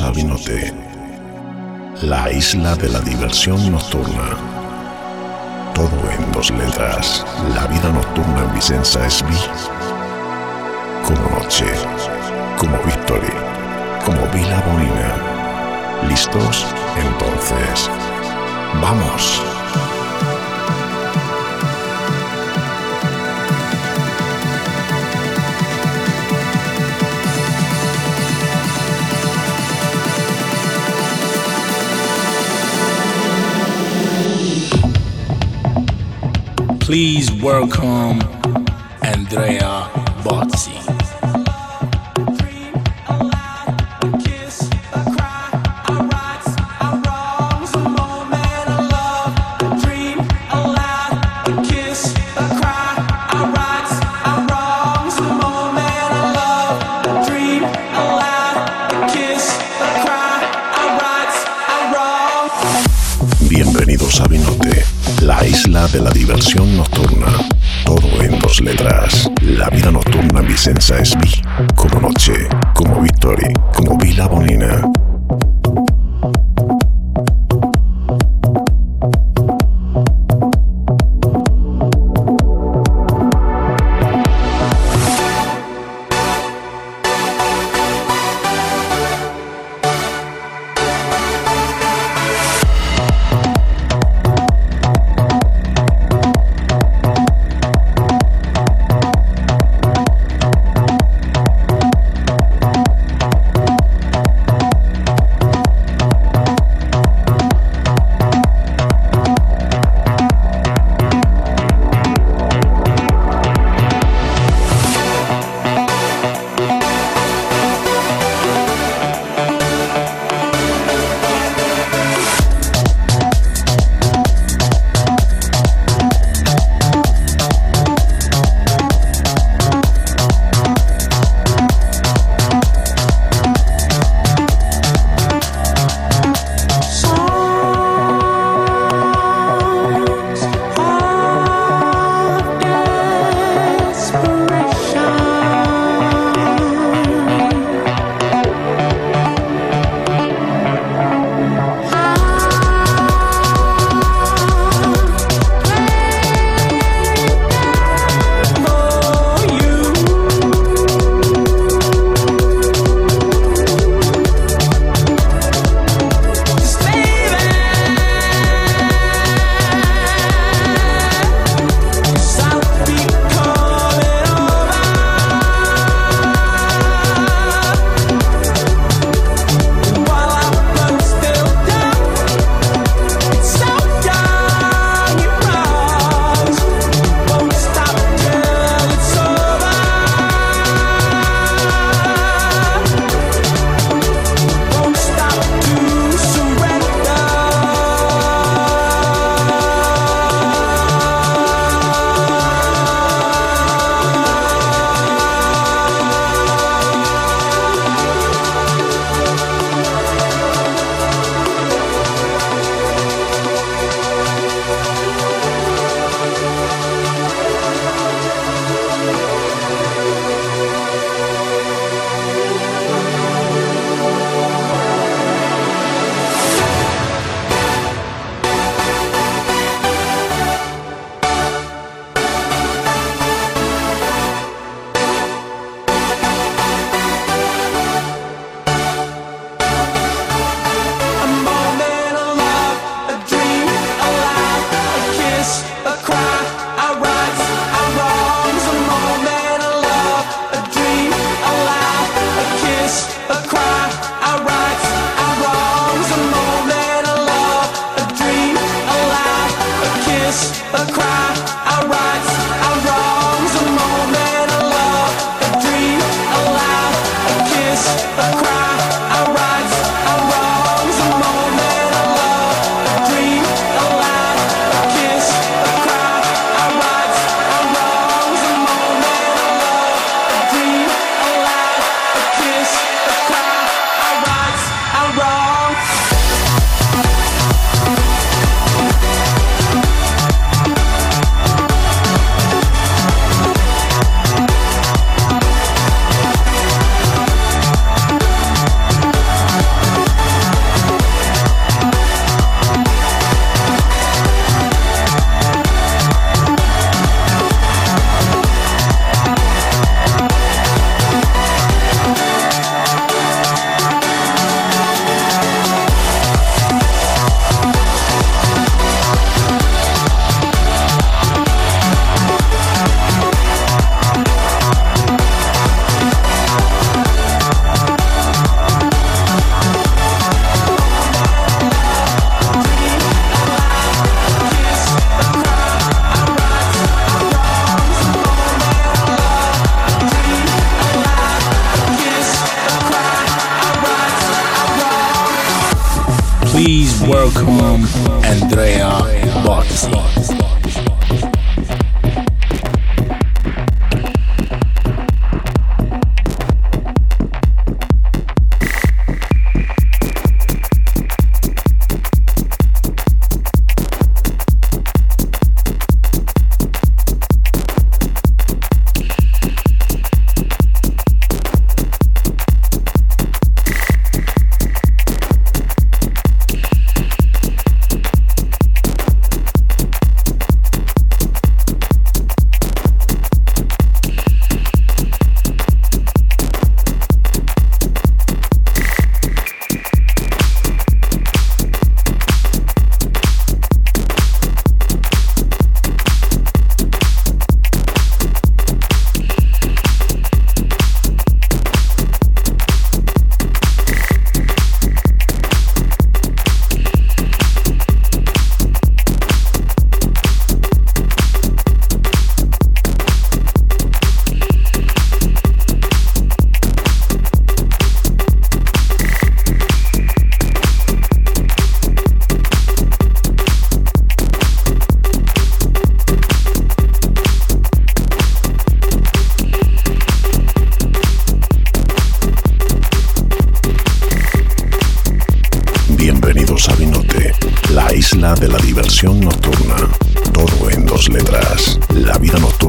Vinote, la isla de la diversión nocturna. Todo en dos letras. La vida nocturna en Vicenza es vi. Como noche, como victory, como Vila Bonina. ¿Listos? Entonces, ¡vamos! Please welcome Andrea Bozzi. De la diversión nocturna. Todo en dos letras. La vida nocturna en Vicenza es vi. Como noche, como victory, como Vila Bonina.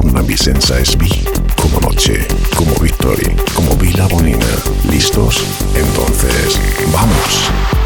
Onda Vicenza SB, como Noche, como Victory, como Vila Bonina. ¿Listos? Entonces, ¡vamos!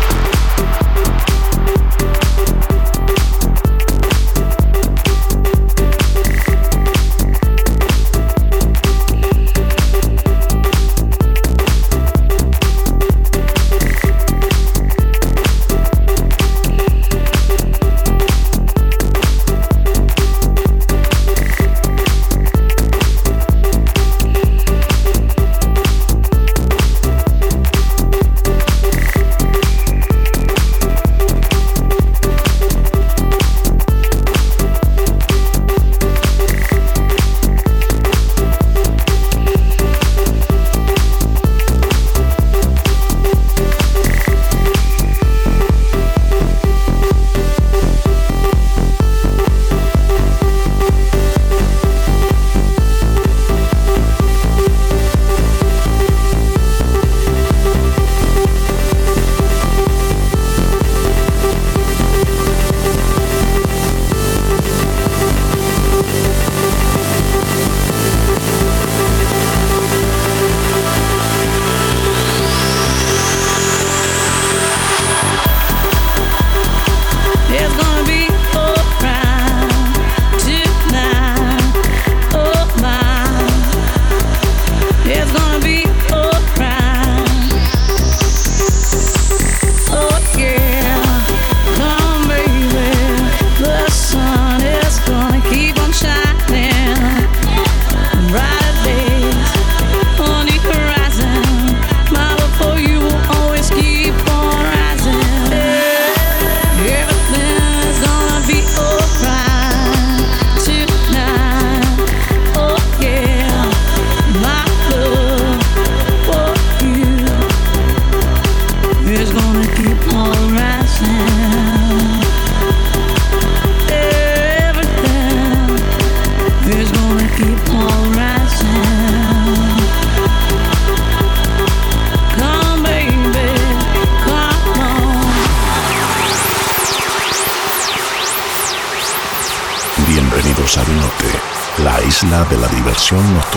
посвященных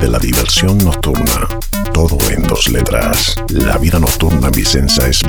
de la diversión nocturna. Todo en dos letras. La vida nocturna vicenza es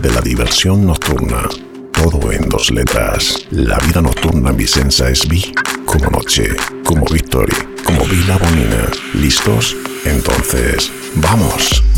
De la Diversión Nocturna. Todo en dos letras. La vida nocturna vicenza es vi, como noche, como victoria, como vida bonina. ¿Listos? Entonces, ¡vamos!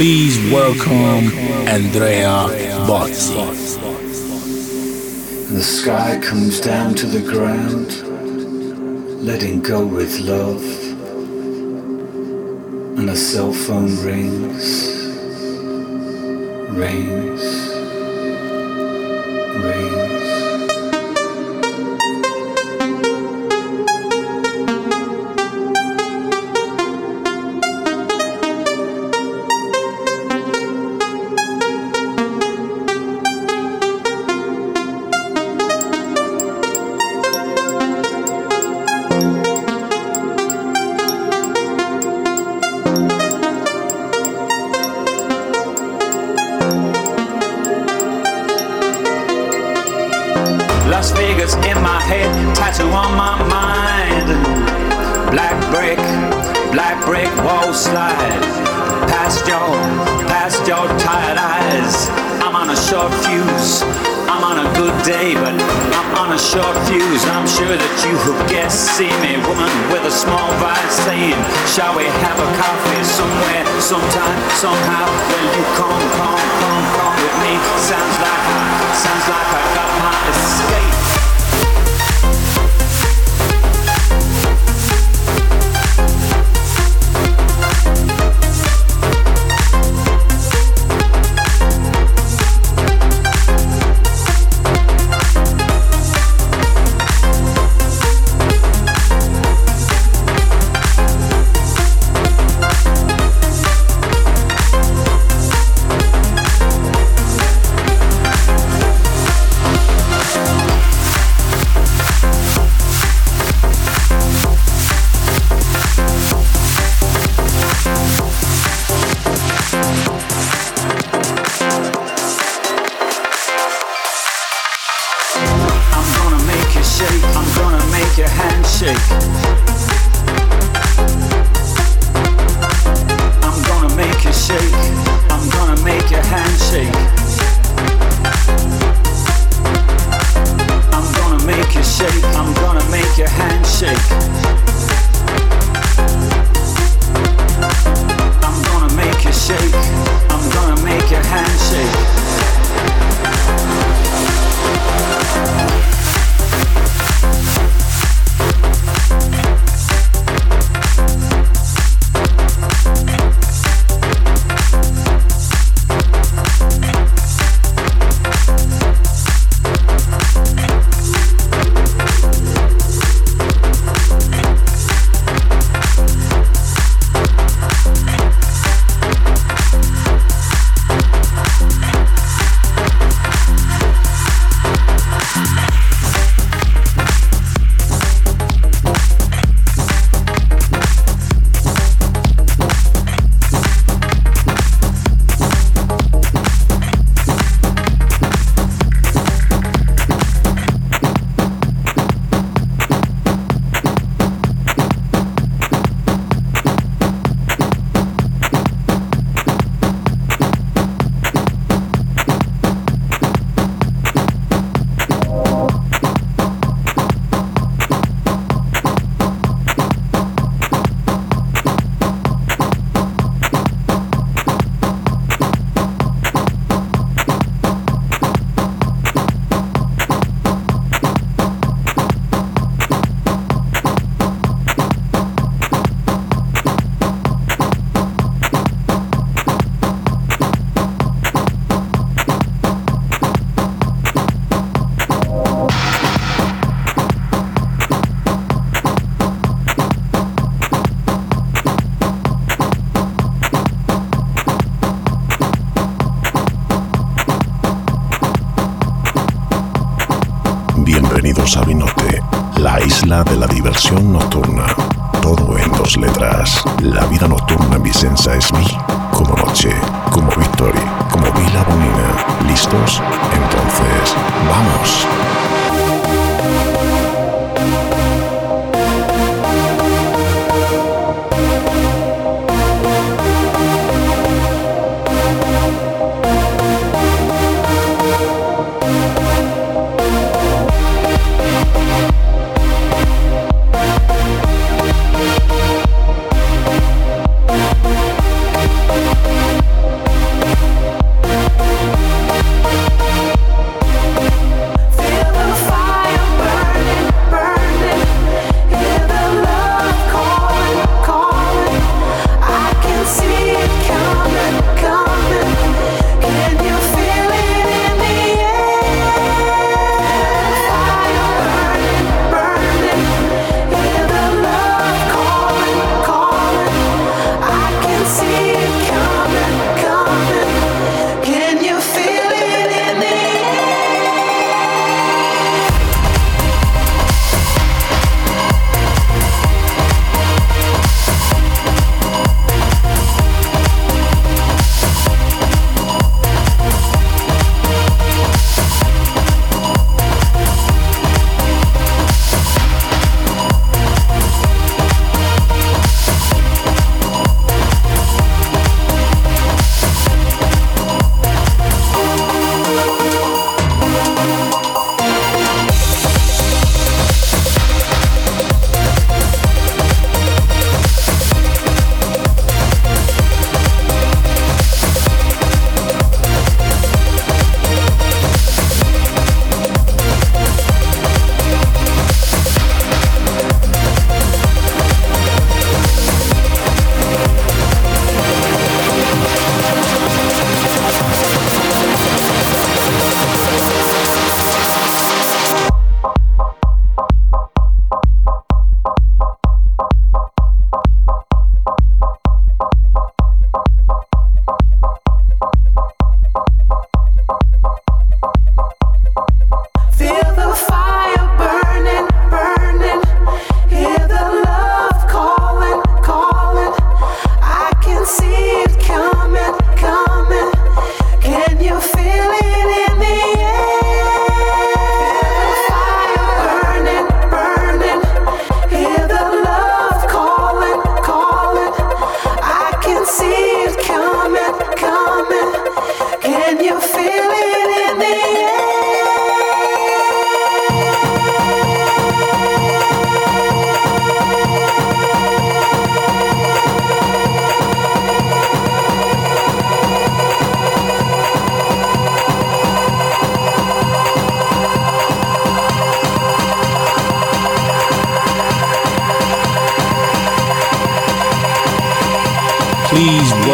Please welcome Andrea Bozzi. The sky comes down to the ground, letting go with love. And a cell phone rings, rings. nocturna. Todo en dos letras. La vida nocturna Vicenza es mi. Como noche, como victoria, como vila bonina. ¿Listos? Entonces, ¡vamos!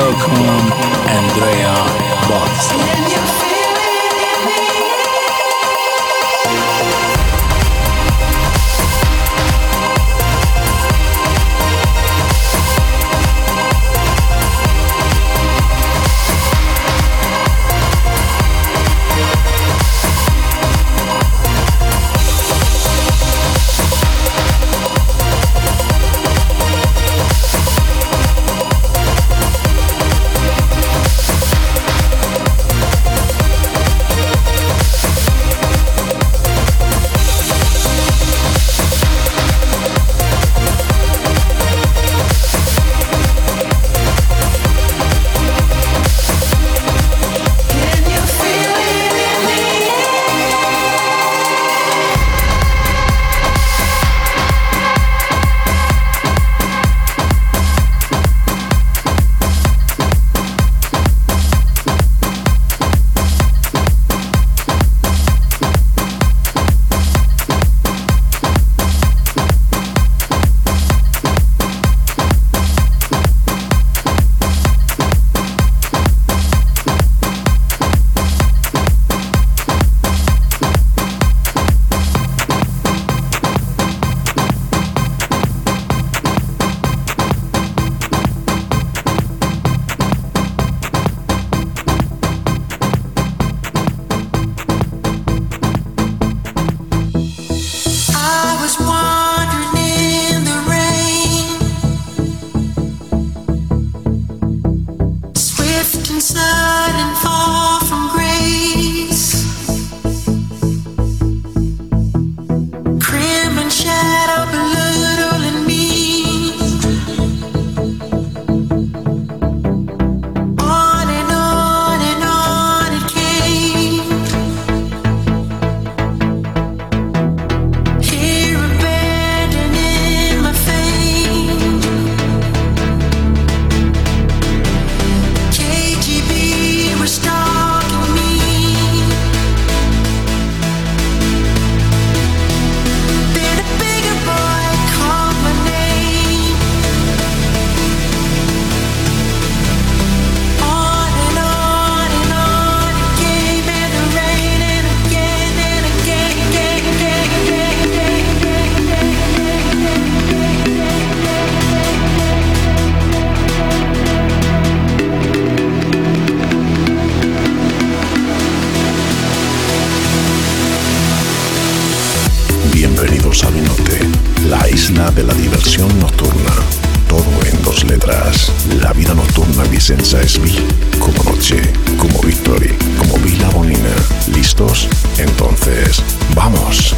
welcome Andrea. La isla de la diversión nocturna. Todo en dos letras. La vida nocturna Vicenza es vi, como noche, como victoria, como vila bonina. ¿Listos? Entonces, ¡vamos!